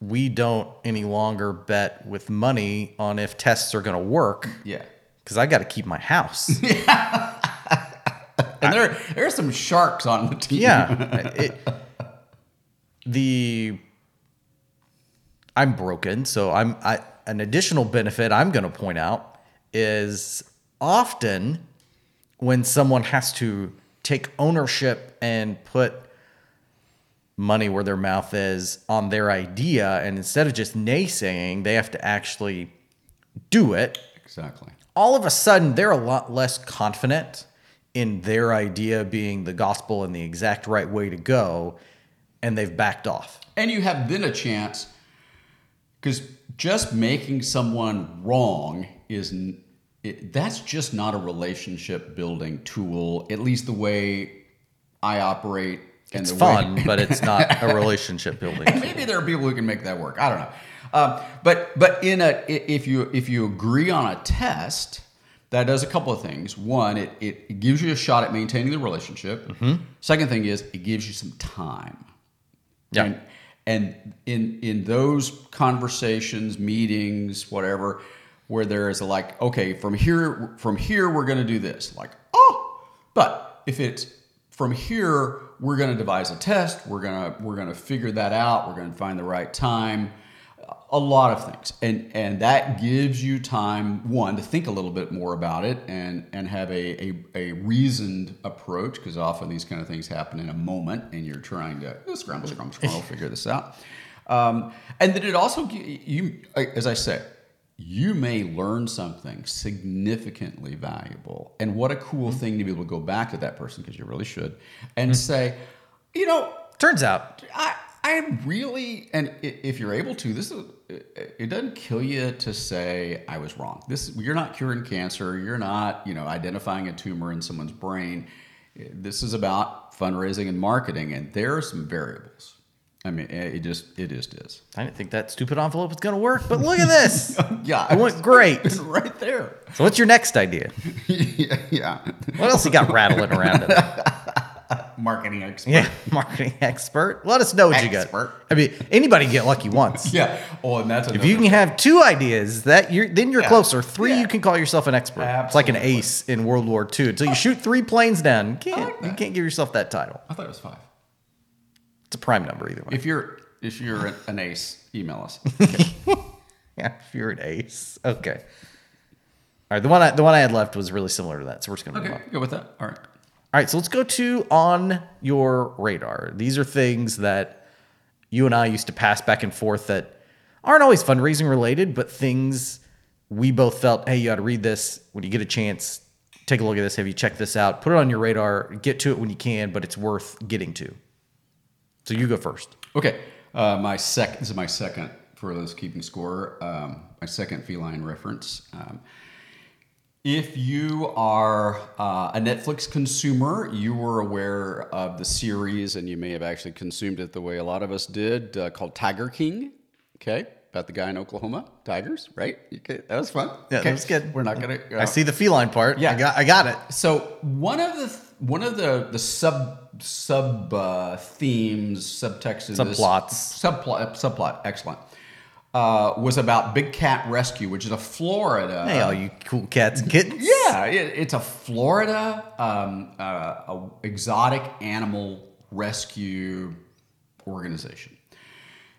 we don't any longer bet with money on if tests are going to work Yeah. because I got to keep my house. [laughs] And there, there are some sharks on the team. yeah. [laughs] It, the I'm broken, so I'm I an additional benefit I'm going to point out is often when someone has to take ownership and put money where their mouth is on their idea and instead of just naysaying they have to actually do it Exactly. all of a sudden they're a lot less confident in their idea being the gospel and the exact right way to go and they've backed off And you have then a chance because just making someone wrong is it, that's just not a relationship building tool. At least the way I operate. It's fun but it's not [laughs] a relationship building maybe there are people who can make that work. I don't know. Um, but but in a if you if you agree on a test, that does a couple of things. One, it, it, gives you a shot at maintaining the relationship. Second thing is it gives you some time. Yeah. And, and in in those conversations, meetings, whatever, where there is a like, okay, from here from here we're going to do this. Like, oh, but if it's from here we're going to devise a test. We're gonna we're gonna figure that out. We're going to find the right time. A lot of things, and and that gives you time one to think a little bit more about it and and have a a, a reasoned approach because often these kind of things happen in a moment and you're trying to oh, scramble scramble scramble figure this out. Um, and then it also you as I said, you may learn something significantly valuable. And what a cool mm-hmm. thing to be able to go back to that person because you really should and mm-hmm. say, you know, turns out I I really and if you're able to, this is it it doesn't kill you to say I was wrong. This you're not curing cancer. You're not you know identifying a tumor in someone's brain. This is about fundraising and marketing, and there are some variables. I mean, eh, it just it just is. I didn't think that stupid envelope was going to work, but look at this. [laughs] Oh, yeah, It went great. [laughs] right there. So, what's your next idea? [laughs] yeah, yeah. What else you got rattling around in there? Marketing expert. Yeah, marketing expert. Let us know what you got. Expert. I mean, anybody can get lucky once. Yeah. Oh, and that's If you can have two ideas, that you're then you're Yeah. closer. Three, Yeah. you can call yourself an expert. It's like an ace in World War II. Until you shoot three planes down, you can't like you can't give yourself that title. I thought it was five. It's a prime number either way. If you're if you're an- ace, email us. [laughs] yeah, if you're an ace, okay. All right, the one I, the one I had left was really similar to that, so we're just gonna Okay, go with that. All right. All right, so let's go to on your radar. These are things that you and I used to pass back and forth that aren't always fundraising related, but things we both felt, hey, you got to read this when you get a chance. Take a look at this. Have you checked this out? Put it on your radar. Get to it when you can, but it's worth getting to. So you go first. Okay. Uh, my second. This is my second for those keeping score. Um, my second feline reference. Um, if you are uh, a Netflix consumer, you were aware of the series, and you may have actually consumed it the way a lot of us did, uh, called Tiger King. Okay, about the guy in Oklahoma, tigers, right? Okay, that was fun. Yeah, okay. that was good. We're not gonna. uh, I see the feline part. Yeah. I got, I got it. So one of the one of the the sub sub uh, themes, subtext, Subplots. subplot, subplot, excellent, uh, was about Big Cat Rescue, which is a Florida. Hey, all you cool cats and kittens. Yeah, it, it's a Florida um, uh, a exotic animal rescue organization.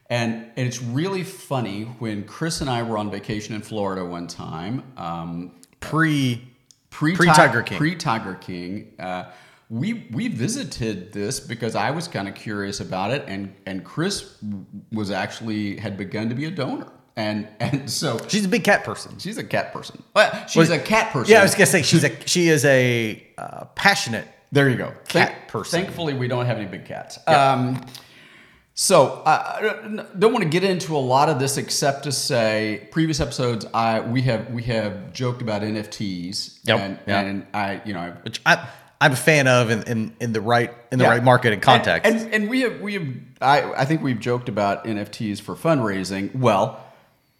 And, and it's really funny when Chris and I were on vacation in Florida one time. Um, Pre pre Pre-Tiger King. Pre Tiger King. Uh, we we visited this because I was kind of curious about it, and and Chris was actually had begun to be a donor, and and so She's a big cat person. she's a cat person. Well, she's a cat person. Yeah, I was gonna say she's a [laughs] she is a uh, passionate There you go. Cat Thank- person. Thankfully, we don't have any big cats. Um, so I I don't want to get into a lot of this, except to say, previous episodes, I we have we have joked about NFTs, Yep, and, yeah. and I you know which I, I'm a fan of in, in, in the right in the Yeah. right market and context. And, and, and we have we have I, I think we've joked about NFTs for fundraising. Well,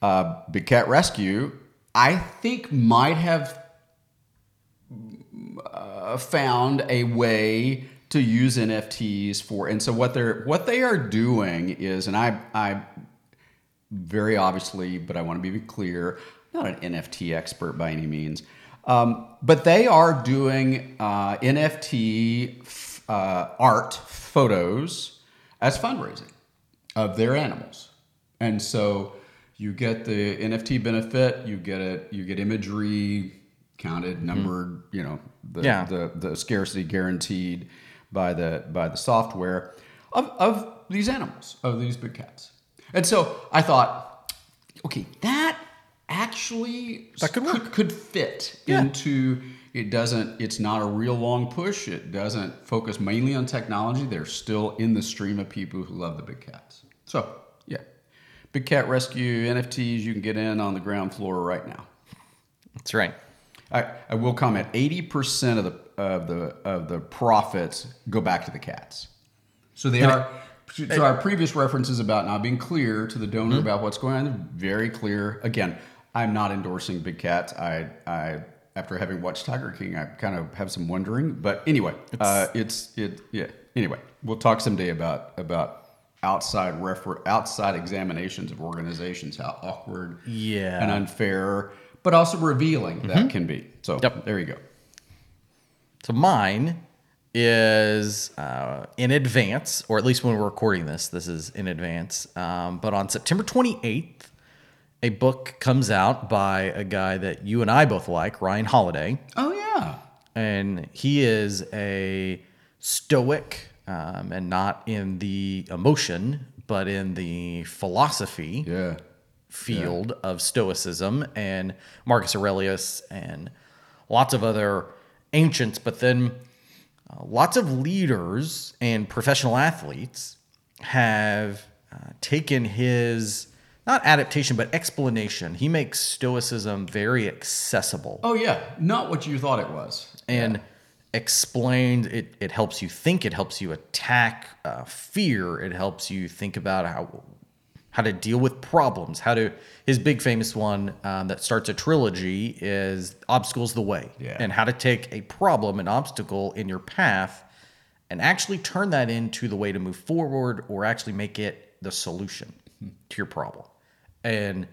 uh, Big Cat Rescue, I think might have uh, found a way to use NFTs for. And so what they're what they are doing is, and I I very obviously, but I want to be clear, not an NFT expert by any means. Um, but they are doing uh, NFT f- uh, art photos as fundraising of their animals, and so you get the NFT benefit. You get it. You get imagery counted, numbered. You know, the, Yeah. the the scarcity guaranteed by the by the software of of these animals of these big cats. And so I thought, okay, that actually That could could, could fit Yeah. into it doesn't it's not a real long push it doesn't focus mainly on technology they're still in the stream of people who love the big cats so yeah big cat rescue nfts you can get in on the ground floor right now That's right. i, I will comment 80% of the of the of the profits go back to the cats so they are so our previous references about not being clear to the donor Mm-hmm. about what's going on, they're very clear. Again, I'm not endorsing big cats. I, I after having watched Tiger King, I kind of have some wondering. But anyway, uh, it's it yeah. Anyway, we'll talk someday about about outside refer outside examinations of organizations, how awkward Yeah. Mm-hmm. and unfair, but also revealing that can be. So Yep. there you go. So mine is uh, in advance, or at least when we're recording this, this is in advance. Um, but on September 28th, a book comes out by a guy that you and I both like, Ryan Holiday. Oh yeah. and he is a stoic um, and not in the emotion but in the philosophy Yeah. field of stoicism and marcus aurelius and lots of other ancients but then uh, lots of leaders and professional athletes have uh, taken his not adaptation but explanation he makes stoicism very accessible Oh yeah. Not what you thought it was. and explained it, it helps you think it helps you attack uh, fear it helps you think about how how to deal with problems how to his big famous one um, that starts a trilogy is obstacles the way Yeah. and how to take a problem an obstacle in your path and actually turn that into the way to move forward or actually make it the solution to your problem and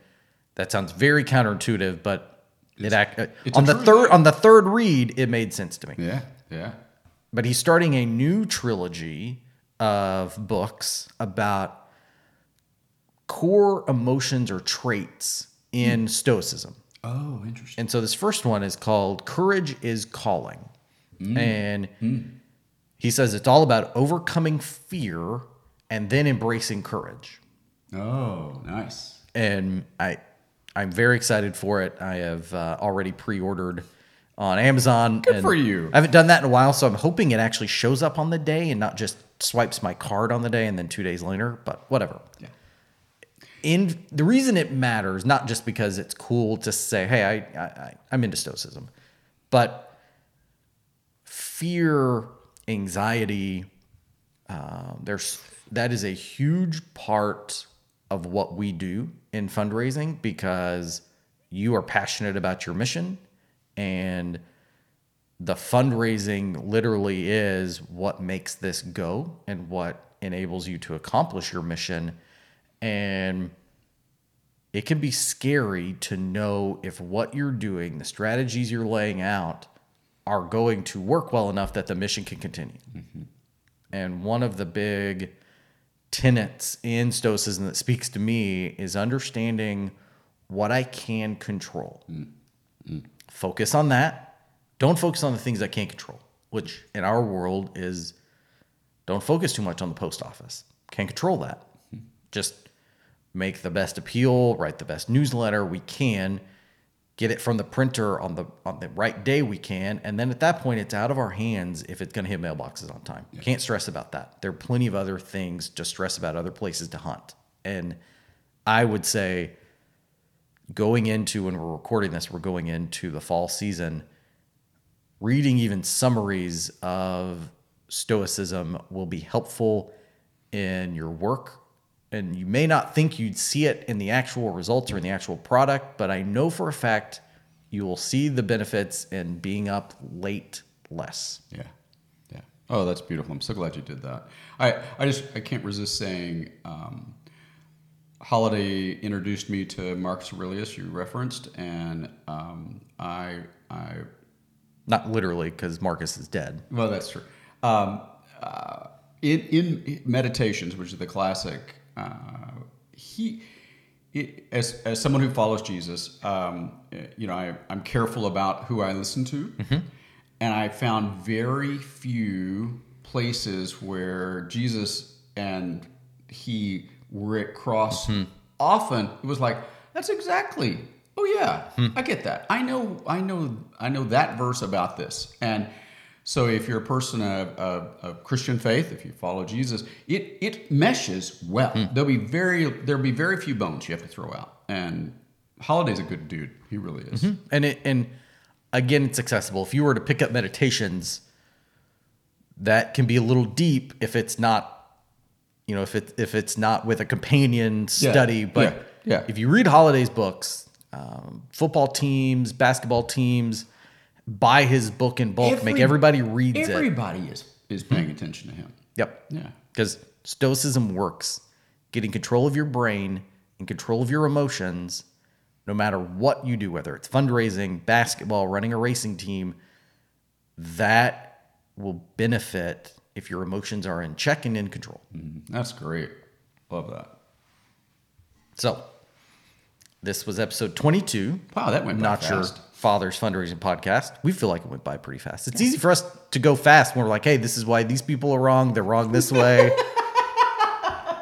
that sounds very counterintuitive but it act, it's on the third on the third read it made sense to me Yeah, yeah. but he's starting a new trilogy of books about core emotions or traits in Stoicism. Oh, interesting. And so this first one is called Courage is Calling. And he says it's all about overcoming fear and then embracing courage. Oh, nice. And I I'm very excited for it. I have uh, already pre-ordered on Amazon. Good for you. I haven't done that in a while, so I'm hoping it actually shows up on the day and not just swipes my card on the day and then two days later. But whatever. Yeah. In the reason it matters, not just because it's cool to say, "Hey, I, I, I'm into Stoicism," but fear, anxiety, um, there's that is a huge part of what we do in fundraising because you are passionate about your mission and the fundraising literally is what makes this go and what enables you to accomplish your mission and it can be scary to know if what you're doing the strategies you're laying out are going to work well enough that the mission can continue mm-hmm. and one of the big tenets in Stoicism that speaks to me is understanding what I can control. Mm. Mm. Focus on that. Don't focus on the things I can't control, which in our world is don't focus too much on the post office. Can't control that. Hmm. Just make the best appeal, write the best newsletter we can, get it from the printer on the on the right day we can, and then at that point it's out of our hands if it's going to hit mailboxes on time. Can't stress about that. There are plenty of other things to stress about, other places to hunt. And I would say going into when we're recording this, we're going into the fall season. Reading even summaries of Stoicism will be helpful in your work. And you may not think you'd see it in the actual results or in the actual product, but I know for a fact you will see the benefits in being up late less. Yeah. Yeah. Oh, that's beautiful. I'm so glad you did that. I, I just I can't resist saying um, Holiday introduced me to Marcus Aurelius, you referenced, and um, I I Not literally, because Marcus is dead. well that's true. Um, uh, in in Meditations, which is the classic, uh, he. As, as someone who follows Jesus, um, you know, I, I'm careful about who I listen to. And I found very few places where Jesus and he were at cross. Often it was like, that's exactly, oh yeah, I get that. I know, I know, I know that verse about this. And so if you're a person of, of, of Christian faith, if you follow Jesus, it, it meshes well. There'll be very, there'll be very few bones you have to throw out. And Holiday's a good dude. He really is. and it and again it's accessible if you were to pick up meditations that can be a little deep if it's not you know if it if it's not with a companion study but yeah, yeah. if you read holidays books um, football teams basketball teams buy his book in bulk make everybody reads it Everybody is, is hmm. paying attention to him. yep Yeah. because stoicism works getting control of your brain and control of your emotions no matter what you do whether it's fundraising basketball running a racing team that will benefit if your emotions are in check and in control mm-hmm. That's great. Love that. so this was episode 22 Wow, that went not fast. Father's fundraising podcast we feel like it went by pretty fast. It's easy for us to go fast when we're like hey this is why these people are wrong they're wrong this way. [laughs]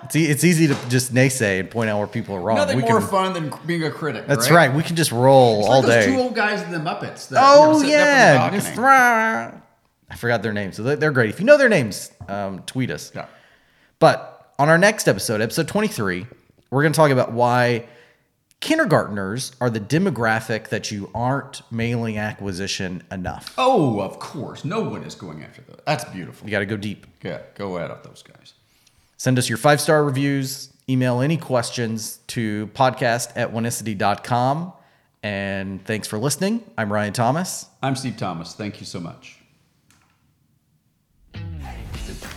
It's, e- it's easy to just naysay and point out where people are wrong. Nothing we more can, fun than being a critic. that's right. we can just roll It's all like those day. two old guys in the Muppets. That, oh you know, sitting up in the yeah. just i forgot their names. So they're- they're great. If you know their names um, tweet us. Yeah. But on our next episode, episode 23, we're going to talk about why kindergartners are the demographic that you aren't mailing acquisition enough. Oh, of course. No one is going after that. That's beautiful. You got to go deep. Yeah, go ahead up those guys. Send us your five star reviews. Email any questions to podcast at oneicity.com. And thanks for listening. I'm Ryan Thomas. I'm Steve Thomas. Thank you so much.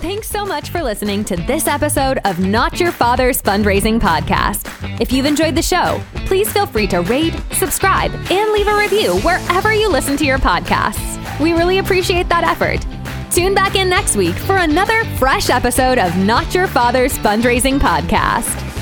Thanks so much for listening to this episode of Not Your Father's Fundraising Podcast. If you've enjoyed the show, please feel free to rate, subscribe, and leave a review wherever you listen to your podcasts. We really appreciate that effort. Tune back in next week for another fresh episode of Not Your Father's Fundraising Podcast.